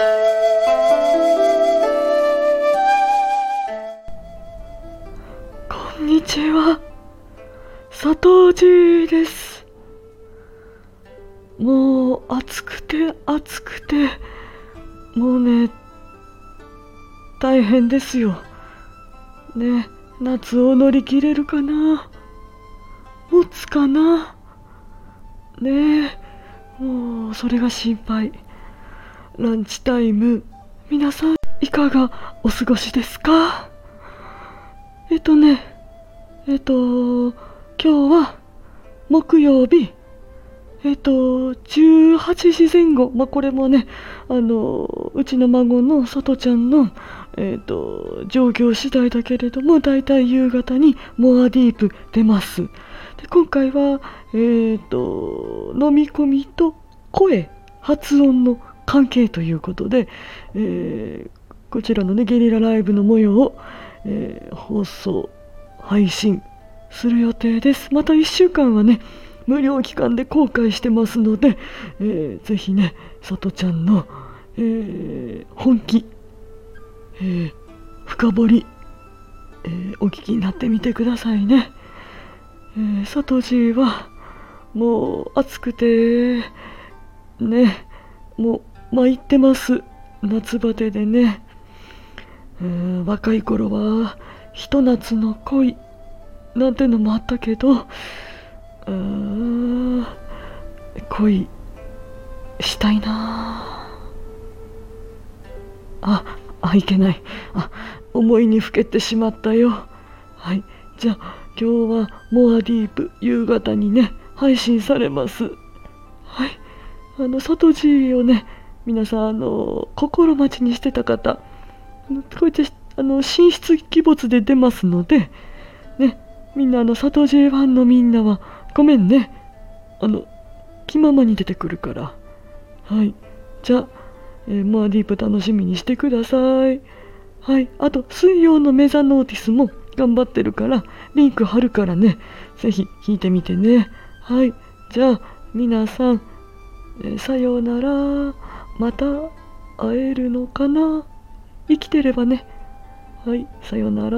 こんにちは。佐藤寺です。もう暑くて暑くてもうね大変ですよ。ね夏を乗り切れるかな？持つかな？ねえもうそれが心配。ランチタイム。皆さんいかがお過ごしですか？えっとねえっと今日は木曜日。えっと18時前後。まあこれもねあのうちの孫のさとちゃんのえっと状況次第だけれどもだいたい夕方にモアディープ出ます。で今回はえっと飲み込みと声発音の関係ということで、えーこちらのねゲリラライブの模様を、えー放送配信する予定です。また1週間はね無料期間で公開してますので、えーぜひねさとちゃんの、えー本気、えー深掘り、えーお聞きになってみてくださいね、えー、さとじはもう暑くてねもう参ってます。夏バテでね。うん若い頃はひと夏の恋なんてのもあったけどうん恋したいな。ああいけない。あ思いにふけてしまったよ。はい。じゃあ今日はモアディープ夕方にね配信されます。はい。あの里地をね皆さんあの心待ちにしてた方こうやってあの神出鬼没で出ますのでねみんなあの里地ファンのみんなはごめんね。あの気ままに出てくるから。はい。じゃあ、えーモアディープ楽しみにしてください。はい。あと水曜のメザノーティスも頑張ってるからリンク貼るからね。ぜひ聞いてみてね。はい。じゃあ皆さん、えーさようなら。また会えるのかな？生きてればね。はいさようなら。